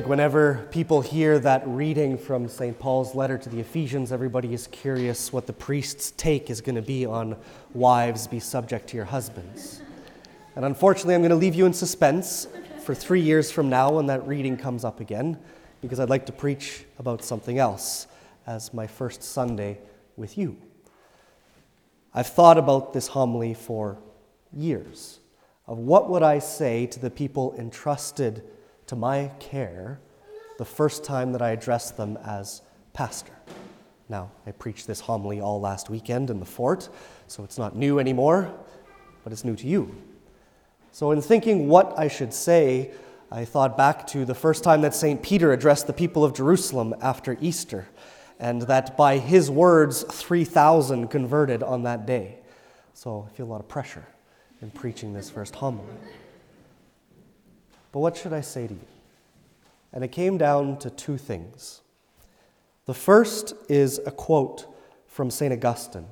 think whenever people hear that reading from St. Paul's letter to the Ephesians, everybody is curious what the priest's take is going to be on wives be subject to your husbands. And unfortunately, I'm going to leave you in suspense for three years from now when that reading comes up again, because I'd like to preach about something else as my first Sunday with you. I've thought about this homily for years of what would I say to the people entrusted to my care the first time that I addressed them as pastor. Now, I preached this homily all last weekend in the fort, so it's not new anymore, but it's new to you. So, in thinking what I should say, I thought back to the first time that St. Peter addressed the people of Jerusalem after Easter, and that by his words, 3,000 converted on that day. So, I feel a lot of pressure in preaching this first homily. But what should I say to you? And it came down to two things. The first is a quote from St. Augustine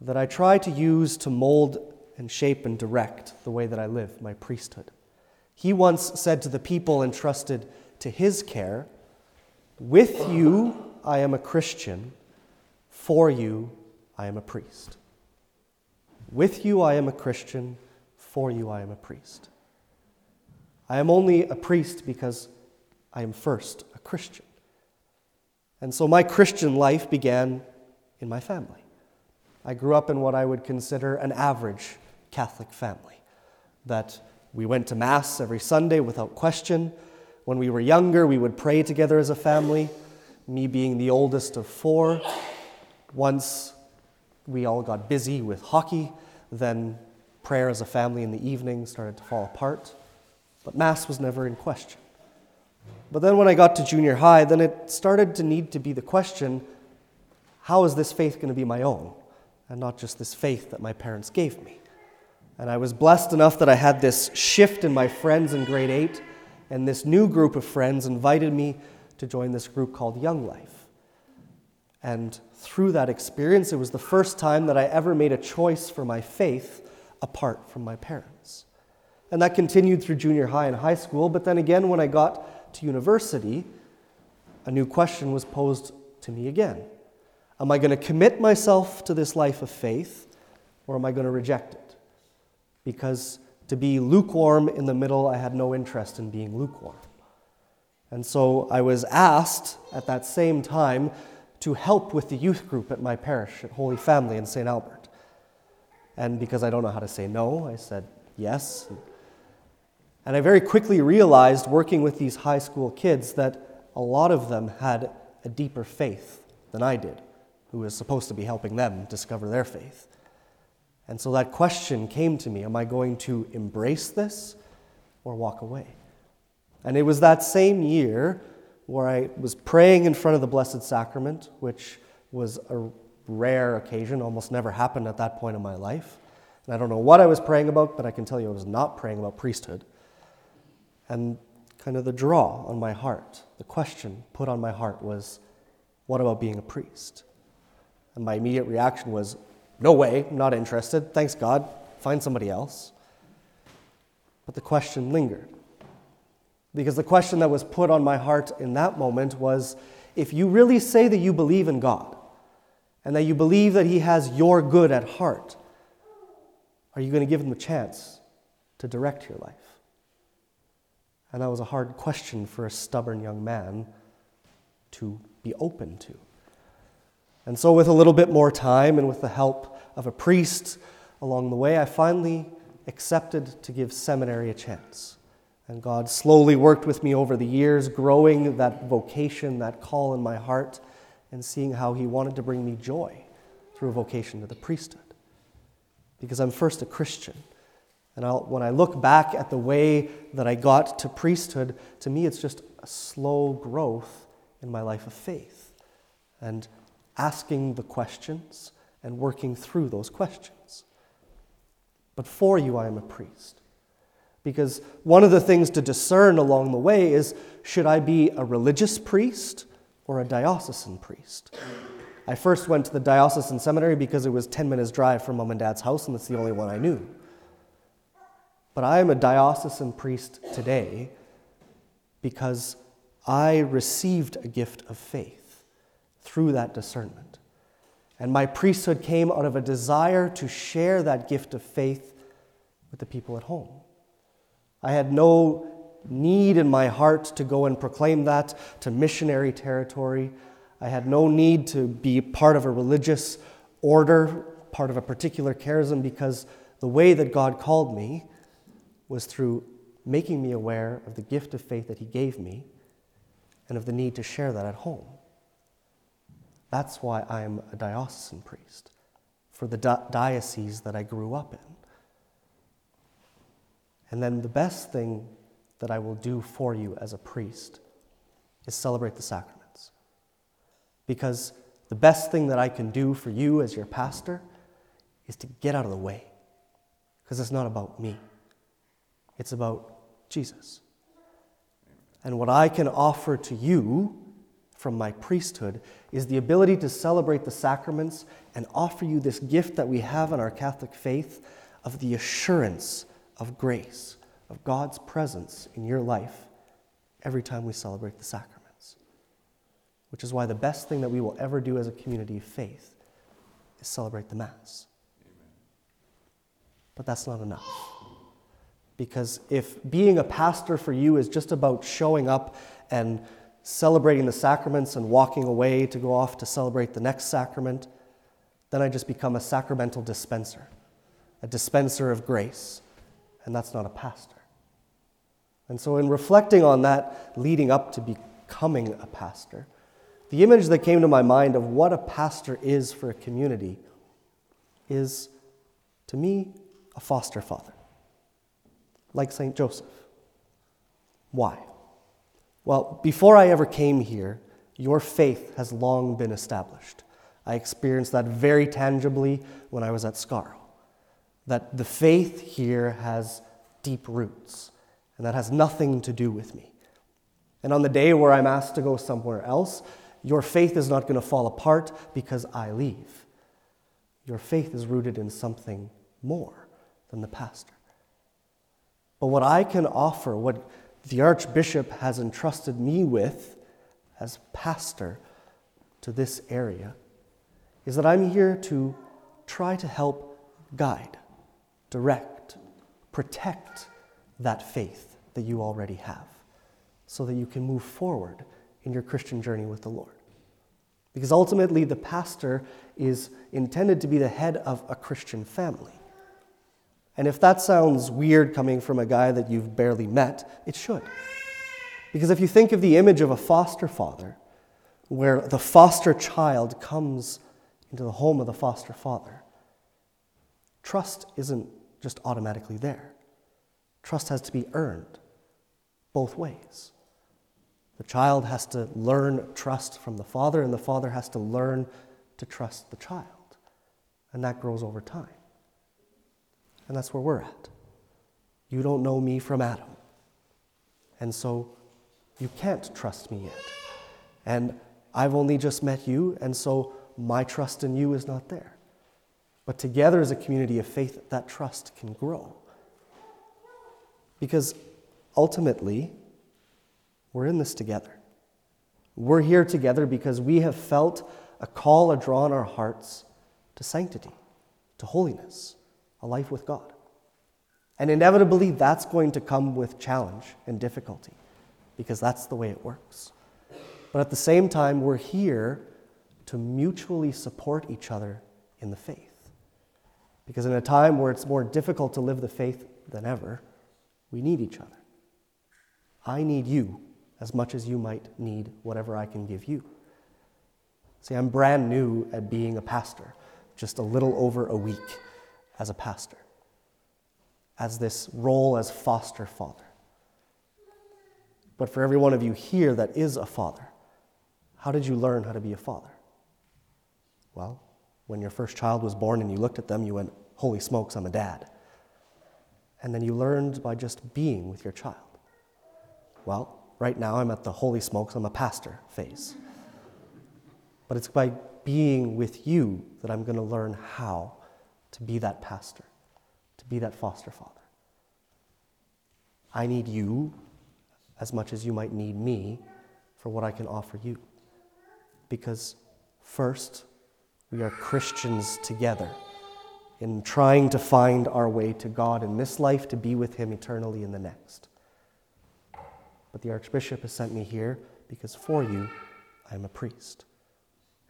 that I try to use to mold and shape and direct the way that I live my priesthood. He once said to the people entrusted to his care, With you I am a Christian, for you I am a priest. With you I am a Christian, for you I am a priest. I am only a priest because I am first a Christian. And so my Christian life began in my family. I grew up in what I would consider an average Catholic family. That we went to Mass every Sunday without question. When we were younger, we would pray together as a family, me being the oldest of four. Once we all got busy with hockey, then prayer as a family in the evening started to fall apart but Mass was never in question. But then when I got to junior high, then it started to need to be the question how is this faith going to be my own? And not just this faith that my parents gave me. And I was blessed enough that I had this shift in my friends in grade 8, and this new group of friends invited me to join this group called Young Life. And through that experience, it was the first time that I ever made a choice for my faith apart from my parents. And that continued through junior high and high school. But then again, when I got to university, a new question was posed to me again Am I going to commit myself to this life of faith, or am I going to reject it? Because to be lukewarm in the middle, I had no interest in being lukewarm. And so I was asked at that same time to help with the youth group at my parish at Holy Family in St. Albert. And because I don't know how to say no, I said yes. And I very quickly realized, working with these high school kids, that a lot of them had a deeper faith than I did, who was supposed to be helping them discover their faith. And so that question came to me Am I going to embrace this or walk away? And it was that same year where I was praying in front of the Blessed Sacrament, which was a rare occasion, almost never happened at that point in my life. And I don't know what I was praying about, but I can tell you I was not praying about priesthood. And kind of the draw on my heart, the question put on my heart was, What about being a priest? And my immediate reaction was, No way, not interested. Thanks, God. Find somebody else. But the question lingered. Because the question that was put on my heart in that moment was if you really say that you believe in God and that you believe that He has your good at heart, are you going to give Him a chance to direct your life? And that was a hard question for a stubborn young man to be open to. And so, with a little bit more time and with the help of a priest along the way, I finally accepted to give seminary a chance. And God slowly worked with me over the years, growing that vocation, that call in my heart, and seeing how He wanted to bring me joy through a vocation to the priesthood. Because I'm first a Christian. And I'll, when I look back at the way that I got to priesthood, to me it's just a slow growth in my life of faith and asking the questions and working through those questions. But for you, I am a priest. Because one of the things to discern along the way is should I be a religious priest or a diocesan priest? I first went to the diocesan seminary because it was 10 minutes' drive from mom and dad's house, and that's the only one I knew. But I am a diocesan priest today because I received a gift of faith through that discernment. And my priesthood came out of a desire to share that gift of faith with the people at home. I had no need in my heart to go and proclaim that to missionary territory. I had no need to be part of a religious order, part of a particular charism, because the way that God called me was through making me aware of the gift of faith that He gave me and of the need to share that at home. That's why I am a diocesan priest, for the di- diocese that I grew up in. And then the best thing that I will do for you as a priest is celebrate the sacraments. Because the best thing that I can do for you as your pastor is to get out of the way. Because it's not about me, it's about Jesus. And what I can offer to you from my priesthood is the ability to celebrate the sacraments and offer you this gift that we have in our Catholic faith of the assurance of grace, of God's presence in your life every time we celebrate the sacraments. Which is why the best thing that we will ever do as a community of faith is celebrate the Mass. But that's not enough. Because if being a pastor for you is just about showing up and celebrating the sacraments and walking away to go off to celebrate the next sacrament, then I just become a sacramental dispenser, a dispenser of grace. And that's not a pastor. And so, in reflecting on that leading up to becoming a pastor, the image that came to my mind of what a pastor is for a community is, to me, a foster father like St. Joseph. Why? Well, before I ever came here, your faith has long been established. I experienced that very tangibly when I was at Skaro. That the faith here has deep roots, and that has nothing to do with me. And on the day where I'm asked to go somewhere else, your faith is not going to fall apart because I leave. Your faith is rooted in something more than the pastor. But what I can offer, what the Archbishop has entrusted me with as pastor to this area, is that I'm here to try to help guide, direct, protect that faith that you already have so that you can move forward in your Christian journey with the Lord. Because ultimately, the pastor is intended to be the head of a Christian family. And if that sounds weird coming from a guy that you've barely met, it should. Because if you think of the image of a foster father, where the foster child comes into the home of the foster father, trust isn't just automatically there. Trust has to be earned both ways. The child has to learn trust from the father, and the father has to learn to trust the child. And that grows over time. And that's where we're at. You don't know me from Adam. And so you can't trust me yet. And I've only just met you, and so my trust in you is not there. But together as a community of faith, that trust can grow. Because ultimately, we're in this together. We're here together because we have felt a call, a draw in our hearts to sanctity, to holiness life with God. And inevitably, that's going to come with challenge and difficulty because that's the way it works. But at the same time, we're here to mutually support each other in the faith. Because in a time where it's more difficult to live the faith than ever, we need each other. I need you as much as you might need whatever I can give you. See, I'm brand new at being a pastor, just a little over a week as a pastor, as this role as foster father. But for every one of you here that is a father, how did you learn how to be a father? Well, when your first child was born and you looked at them, you went, Holy smokes, I'm a dad. And then you learned by just being with your child. Well, right now I'm at the holy smokes, I'm a pastor phase. But it's by being with you that I'm going to learn how to be that pastor, to be that foster father. I need you as much as you might need me for what I can offer you. Because first, we are Christians together in trying to find our way to God in this life to be with Him eternally in the next. But the Archbishop has sent me here because for you, I am a priest.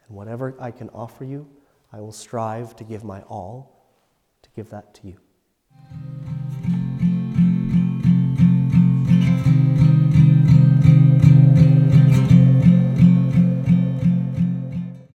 And whatever I can offer you, I will strive to give my all give that to you.